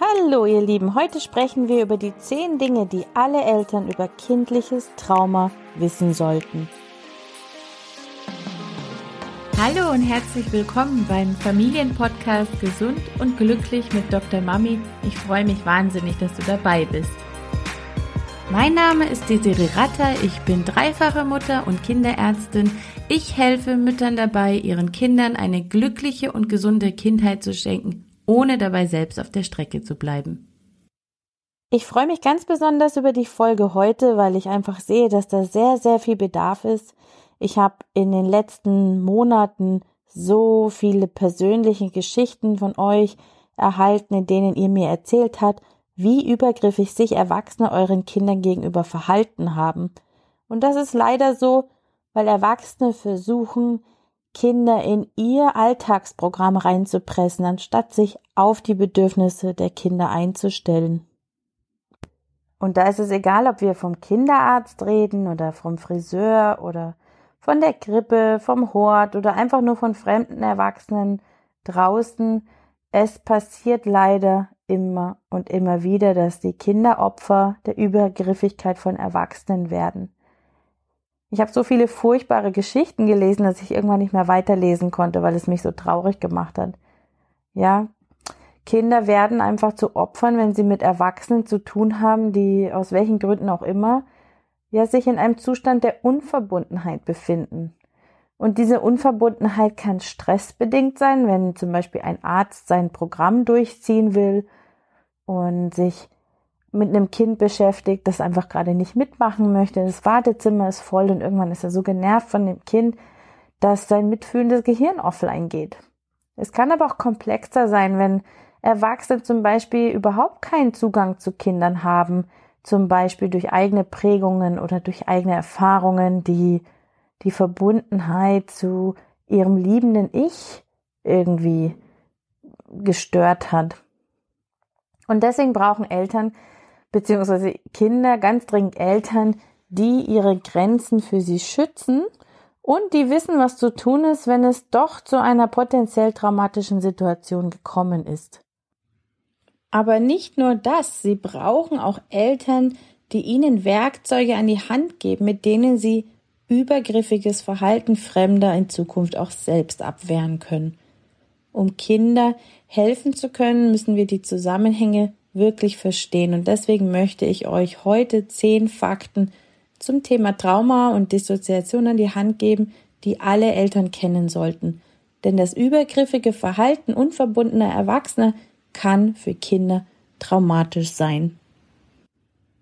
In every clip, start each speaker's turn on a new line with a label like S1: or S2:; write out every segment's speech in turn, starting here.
S1: Hallo ihr Lieben, heute sprechen wir über die zehn Dinge, die alle Eltern über kindliches Trauma wissen sollten.
S2: Hallo und herzlich willkommen beim Familienpodcast Gesund und Glücklich mit Dr. Mami. Ich freue mich wahnsinnig, dass du dabei bist. Mein Name ist Desiree Ratter, ich bin dreifache Mutter und Kinderärztin. Ich helfe Müttern dabei, ihren Kindern eine glückliche und gesunde Kindheit zu schenken ohne dabei selbst auf der Strecke zu bleiben.
S1: Ich freue mich ganz besonders über die Folge heute, weil ich einfach sehe, dass da sehr, sehr viel Bedarf ist. Ich habe in den letzten Monaten so viele persönliche Geschichten von euch erhalten, in denen ihr mir erzählt habt, wie übergriffig sich Erwachsene euren Kindern gegenüber verhalten haben. Und das ist leider so, weil Erwachsene versuchen, Kinder in ihr Alltagsprogramm reinzupressen, anstatt sich auf die Bedürfnisse der Kinder einzustellen. Und da ist es egal, ob wir vom Kinderarzt reden oder vom Friseur oder von der Krippe, vom Hort oder einfach nur von fremden Erwachsenen draußen. Es passiert leider immer und immer wieder, dass die Kinder Opfer der Übergriffigkeit von Erwachsenen werden. Ich habe so viele furchtbare Geschichten gelesen, dass ich irgendwann nicht mehr weiterlesen konnte, weil es mich so traurig gemacht hat. Ja, Kinder werden einfach zu Opfern, wenn sie mit Erwachsenen zu tun haben, die aus welchen Gründen auch immer, ja, sich in einem Zustand der Unverbundenheit befinden. Und diese Unverbundenheit kann stressbedingt sein, wenn zum Beispiel ein Arzt sein Programm durchziehen will und sich mit einem Kind beschäftigt, das einfach gerade nicht mitmachen möchte. Das Wartezimmer ist voll und irgendwann ist er so genervt von dem Kind, dass sein mitfühlendes Gehirn offline geht. Es kann aber auch komplexer sein, wenn Erwachsene zum Beispiel überhaupt keinen Zugang zu Kindern haben, zum Beispiel durch eigene Prägungen oder durch eigene Erfahrungen, die die Verbundenheit zu ihrem liebenden Ich irgendwie gestört hat. Und deswegen brauchen Eltern beziehungsweise Kinder ganz dringend Eltern, die ihre Grenzen für sie schützen und die wissen, was zu tun ist, wenn es doch zu einer potenziell traumatischen Situation gekommen ist. Aber nicht nur das, sie brauchen auch Eltern, die ihnen Werkzeuge an die Hand geben, mit denen sie übergriffiges Verhalten Fremder in Zukunft auch selbst abwehren können. Um Kinder helfen zu können, müssen wir die Zusammenhänge wirklich verstehen. Und deswegen möchte ich euch heute zehn Fakten zum Thema Trauma und Dissoziation an die Hand geben, die alle Eltern kennen sollten. Denn das übergriffige Verhalten unverbundener Erwachsener kann für Kinder traumatisch sein.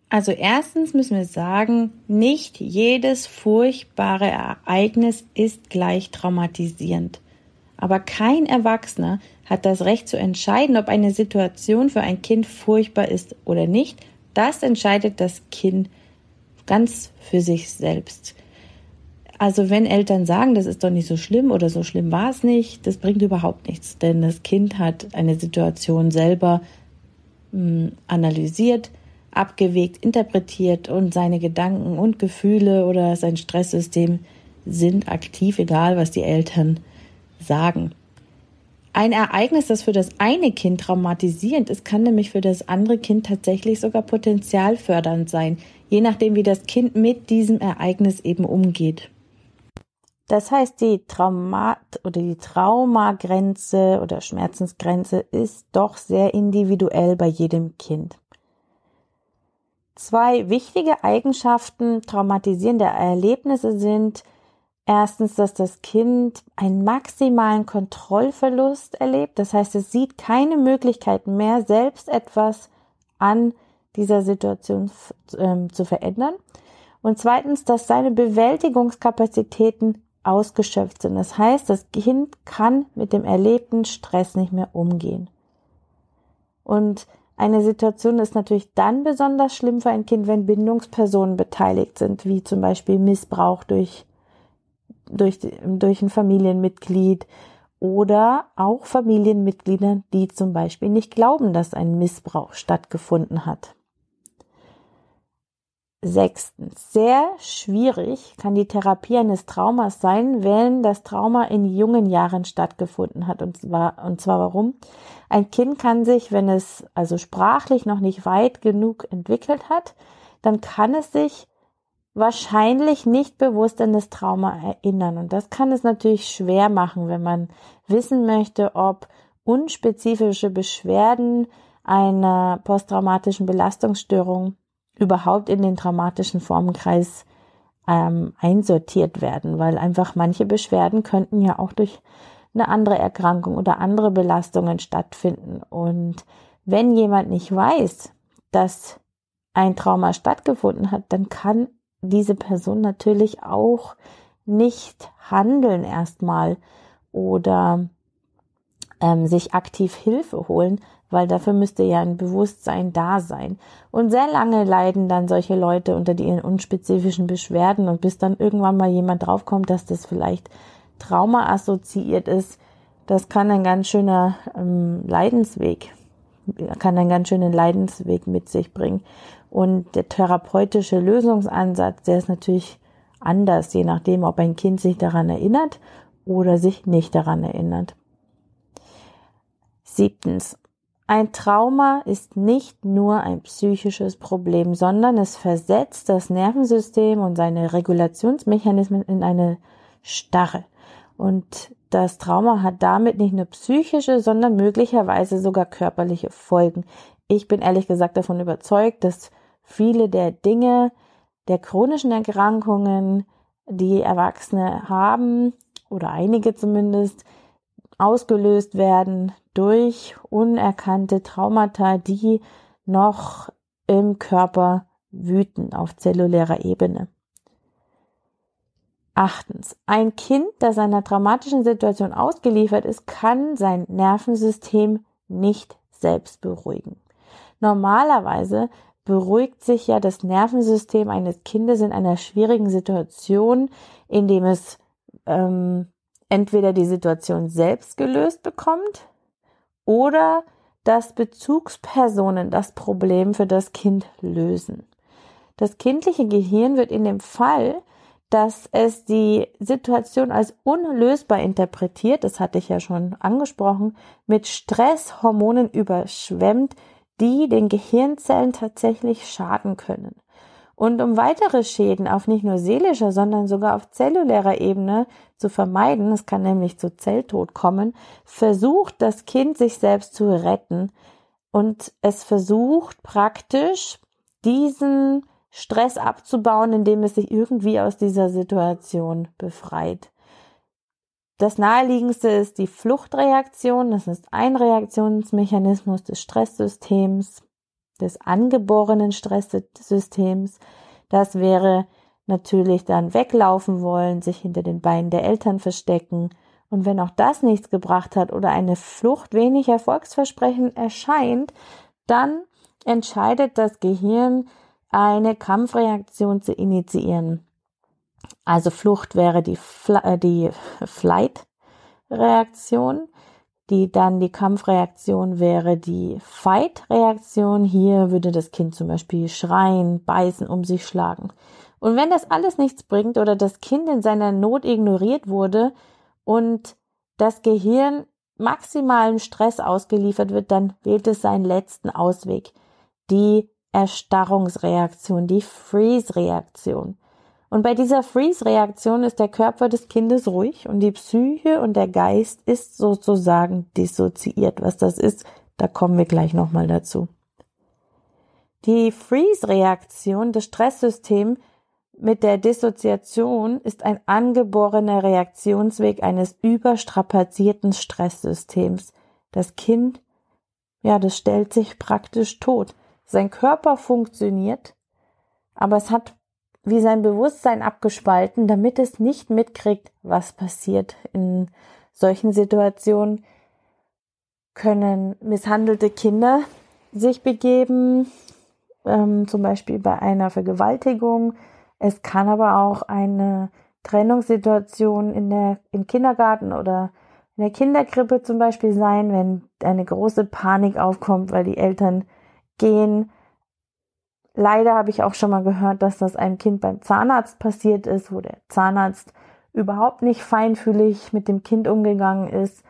S1: Also erstens müssen wir sagen, nicht jedes furchtbare Ereignis ist gleich traumatisierend. Aber kein Erwachsener hat das Recht zu entscheiden, ob eine Situation für ein Kind furchtbar ist oder nicht. Das entscheidet das Kind ganz für sich selbst. Also wenn Eltern sagen, das ist doch nicht so schlimm oder so schlimm war es nicht, das bringt überhaupt nichts, denn das Kind hat eine Situation selber hm, analysiert, abgewegt, interpretiert und seine Gedanken und Gefühle oder sein Stresssystem sind aktiv, egal was die Eltern sagen. Ein Ereignis, das für das eine Kind traumatisierend ist, kann nämlich für das andere Kind tatsächlich sogar potenzialfördernd sein, je nachdem, wie das Kind mit diesem Ereignis eben umgeht. Das heißt, die Trauma oder die Traumagrenze oder Schmerzensgrenze ist doch sehr individuell bei jedem Kind. Zwei wichtige Eigenschaften traumatisierender Erlebnisse sind Erstens, dass das Kind einen maximalen Kontrollverlust erlebt. Das heißt, es sieht keine Möglichkeit mehr, selbst etwas an dieser Situation äh, zu verändern. Und zweitens, dass seine Bewältigungskapazitäten ausgeschöpft sind. Das heißt, das Kind kann mit dem erlebten Stress nicht mehr umgehen. Und eine Situation ist natürlich dann besonders schlimm für ein Kind, wenn Bindungspersonen beteiligt sind, wie zum Beispiel Missbrauch durch durch, durch ein Familienmitglied oder auch Familienmitglieder, die zum Beispiel nicht glauben, dass ein Missbrauch stattgefunden hat. Sechstens, sehr schwierig kann die Therapie eines Traumas sein, wenn das Trauma in jungen Jahren stattgefunden hat. Und zwar, und zwar warum? Ein Kind kann sich, wenn es also sprachlich noch nicht weit genug entwickelt hat, dann kann es sich wahrscheinlich nicht bewusst an das Trauma erinnern. Und das kann es natürlich schwer machen, wenn man wissen möchte, ob unspezifische Beschwerden einer posttraumatischen Belastungsstörung überhaupt in den traumatischen Formenkreis ähm, einsortiert werden, weil einfach manche Beschwerden könnten ja auch durch eine andere Erkrankung oder andere Belastungen stattfinden. Und wenn jemand nicht weiß, dass ein Trauma stattgefunden hat, dann kann diese Person natürlich auch nicht handeln erstmal oder ähm, sich aktiv Hilfe holen, weil dafür müsste ja ein Bewusstsein da sein. Und sehr lange leiden dann solche Leute unter den unspezifischen Beschwerden und bis dann irgendwann mal jemand draufkommt, dass das vielleicht Trauma assoziiert ist, das kann ein ganz schöner ähm, Leidensweg, kann einen ganz schönen Leidensweg mit sich bringen. Und der therapeutische Lösungsansatz, der ist natürlich anders, je nachdem, ob ein Kind sich daran erinnert oder sich nicht daran erinnert. Siebtens. Ein Trauma ist nicht nur ein psychisches Problem, sondern es versetzt das Nervensystem und seine Regulationsmechanismen in eine Starre. Und das Trauma hat damit nicht nur psychische, sondern möglicherweise sogar körperliche Folgen. Ich bin ehrlich gesagt davon überzeugt, dass viele der Dinge, der chronischen Erkrankungen, die Erwachsene haben, oder einige zumindest, ausgelöst werden durch unerkannte Traumata, die noch im Körper wüten auf zellulärer Ebene. Achtens. Ein Kind, das einer traumatischen Situation ausgeliefert ist, kann sein Nervensystem nicht selbst beruhigen. Normalerweise beruhigt sich ja das Nervensystem eines Kindes in einer schwierigen Situation, indem es ähm, entweder die Situation selbst gelöst bekommt oder dass Bezugspersonen das Problem für das Kind lösen. Das kindliche Gehirn wird in dem Fall, dass es die Situation als unlösbar interpretiert, das hatte ich ja schon angesprochen, mit Stresshormonen überschwemmt, die den Gehirnzellen tatsächlich schaden können. Und um weitere Schäden auf nicht nur seelischer, sondern sogar auf zellulärer Ebene zu vermeiden, es kann nämlich zu Zelltod kommen, versucht das Kind sich selbst zu retten und es versucht praktisch diesen Stress abzubauen, indem es sich irgendwie aus dieser Situation befreit. Das naheliegendste ist die Fluchtreaktion. Das ist ein Reaktionsmechanismus des Stresssystems, des angeborenen Stresssystems. Das wäre natürlich dann weglaufen wollen, sich hinter den Beinen der Eltern verstecken. Und wenn auch das nichts gebracht hat oder eine Flucht wenig erfolgsversprechend erscheint, dann entscheidet das Gehirn, eine Kampfreaktion zu initiieren. Also Flucht wäre die, Fl äh, die Flight-Reaktion, die dann die Kampfreaktion wäre die Fight-Reaktion. Hier würde das Kind zum Beispiel schreien, beißen, um sich schlagen. Und wenn das alles nichts bringt oder das Kind in seiner Not ignoriert wurde und das Gehirn maximalem Stress ausgeliefert wird, dann wählt es seinen letzten Ausweg. Die Erstarrungsreaktion, die Freeze-Reaktion. Und bei dieser Freeze-Reaktion ist der Körper des Kindes ruhig und die Psyche und der Geist ist sozusagen dissoziiert. Was das ist, da kommen wir gleich nochmal dazu. Die Freeze-Reaktion des Stresssystems mit der Dissoziation ist ein angeborener Reaktionsweg eines überstrapazierten Stresssystems. Das Kind, ja, das stellt sich praktisch tot. Sein Körper funktioniert, aber es hat wie sein Bewusstsein abgespalten, damit es nicht mitkriegt, was passiert. In solchen Situationen können misshandelte Kinder sich begeben, ähm, zum Beispiel bei einer Vergewaltigung. Es kann aber auch eine Trennungssituation in der, im Kindergarten oder in der Kinderkrippe zum Beispiel sein, wenn eine große Panik aufkommt, weil die Eltern gehen Leider habe ich auch schon mal gehört, dass das einem Kind beim Zahnarzt passiert ist, wo der Zahnarzt überhaupt nicht feinfühlig mit dem Kind umgegangen ist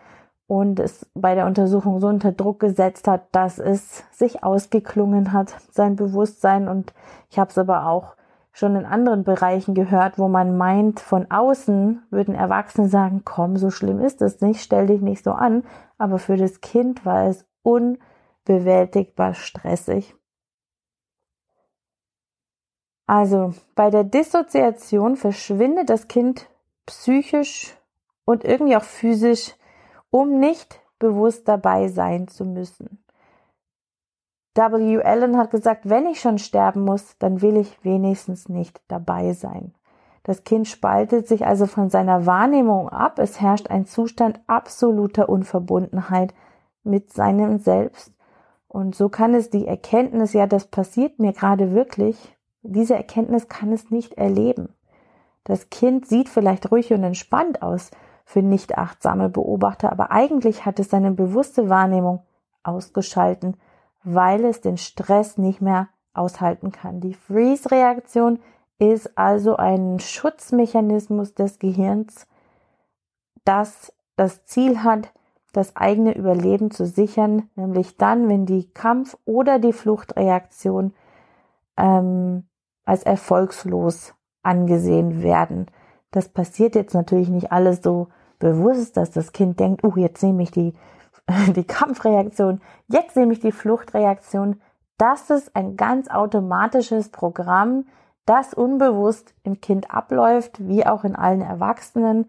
S1: und es bei der Untersuchung so unter Druck gesetzt hat, dass es sich ausgeklungen hat, sein Bewusstsein. Und ich habe es aber auch schon in anderen Bereichen gehört, wo man meint, von außen würden Erwachsene sagen, komm, so schlimm ist es nicht, stell dich nicht so an. Aber für das Kind war es unbewältigbar stressig. Also bei der Dissoziation verschwindet das Kind psychisch und irgendwie auch physisch, um nicht bewusst dabei sein zu müssen. W. Allen hat gesagt, wenn ich schon sterben muss, dann will ich wenigstens nicht dabei sein. Das Kind spaltet sich also von seiner Wahrnehmung ab. Es herrscht ein Zustand absoluter Unverbundenheit mit seinem Selbst. Und so kann es die Erkenntnis, ja, das passiert mir gerade wirklich, diese Erkenntnis kann es nicht erleben. Das Kind sieht vielleicht ruhig und entspannt aus für nicht achtsame Beobachter, aber eigentlich hat es seine bewusste Wahrnehmung ausgeschalten, weil es den Stress nicht mehr aushalten kann. Die Freeze-Reaktion ist also ein Schutzmechanismus des Gehirns, das das Ziel hat, das eigene Überleben zu sichern, nämlich dann, wenn die Kampf- oder die Fluchtreaktion ähm, als erfolgslos angesehen werden. Das passiert jetzt natürlich nicht alles so bewusst, dass das Kind denkt, oh, jetzt nehme ich die, die Kampfreaktion, jetzt nehme ich die Fluchtreaktion. Das ist ein ganz automatisches Programm, das unbewusst im Kind abläuft, wie auch in allen Erwachsenen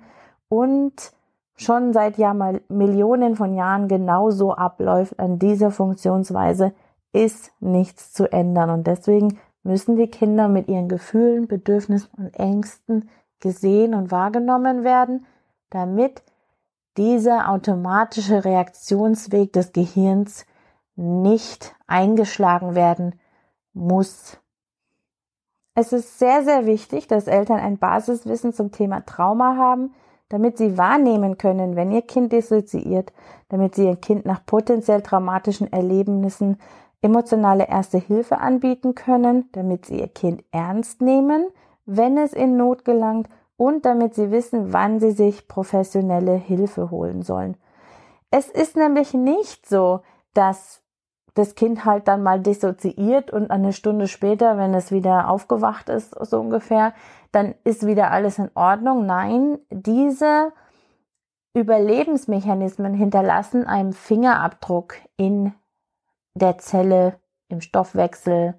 S1: und schon seit Jahr mal Millionen von Jahren genauso abläuft. An dieser Funktionsweise ist nichts zu ändern und deswegen müssen die Kinder mit ihren Gefühlen, Bedürfnissen und Ängsten gesehen und wahrgenommen werden, damit dieser automatische Reaktionsweg des Gehirns nicht eingeschlagen werden muss. Es ist sehr, sehr wichtig, dass Eltern ein Basiswissen zum Thema Trauma haben, damit sie wahrnehmen können, wenn ihr Kind dissoziiert, damit sie ihr Kind nach potenziell traumatischen Erlebnissen emotionale Erste Hilfe anbieten können, damit sie ihr Kind ernst nehmen, wenn es in Not gelangt und damit sie wissen, wann sie sich professionelle Hilfe holen sollen. Es ist nämlich nicht so, dass das Kind halt dann mal dissoziiert und eine Stunde später, wenn es wieder aufgewacht ist, so ungefähr, dann ist wieder alles in Ordnung. Nein, diese Überlebensmechanismen hinterlassen einen Fingerabdruck in der Zelle, im Stoffwechsel.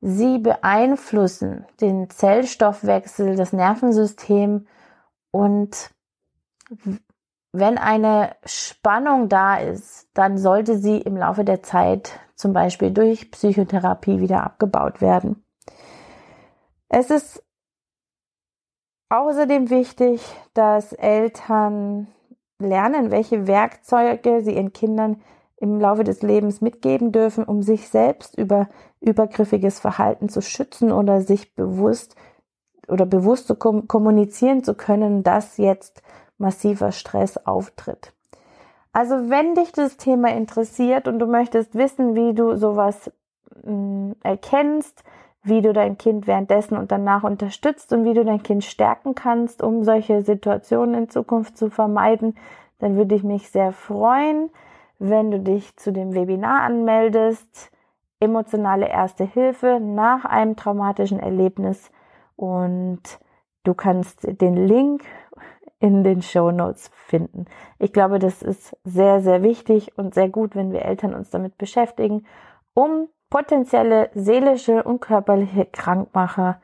S1: Sie beeinflussen den Zellstoffwechsel, das Nervensystem und wenn eine Spannung da ist, dann sollte sie im Laufe der Zeit zum Beispiel durch Psychotherapie wieder abgebaut werden. Es ist außerdem wichtig, dass Eltern lernen, welche Werkzeuge sie ihren Kindern im Laufe des Lebens mitgeben dürfen, um sich selbst über übergriffiges Verhalten zu schützen oder sich bewusst oder bewusst zu kommunizieren zu können, dass jetzt massiver Stress auftritt. Also wenn dich das Thema interessiert und du möchtest wissen, wie du sowas mh, mm, erkennst, wie du dein Kind währenddessen und danach unterstützt und wie du dein Kind stärken kannst, um solche Situationen in Zukunft zu vermeiden, dann würde ich mich sehr freuen, wenn du dich zu dem Webinar anmeldest. Emotionale Erste Hilfe nach einem traumatischen Erlebnis und du kannst den Link in den Show Notes finden. Ich glaube, das ist sehr, sehr wichtig und sehr gut, wenn wir Eltern uns damit beschäftigen, um potenzielle seelische und körperliche Krankmacher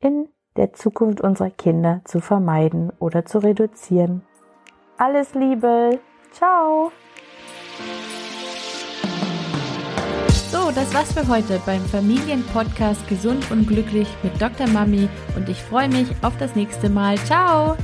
S1: in der Zukunft unserer Kinder zu vermeiden oder zu reduzieren. Alles Liebe. Ciao.
S2: So, das war's für heute beim Familienpodcast Gesund und Glücklich mit Dr. Mami und ich freue mich auf das nächste Mal. Ciao!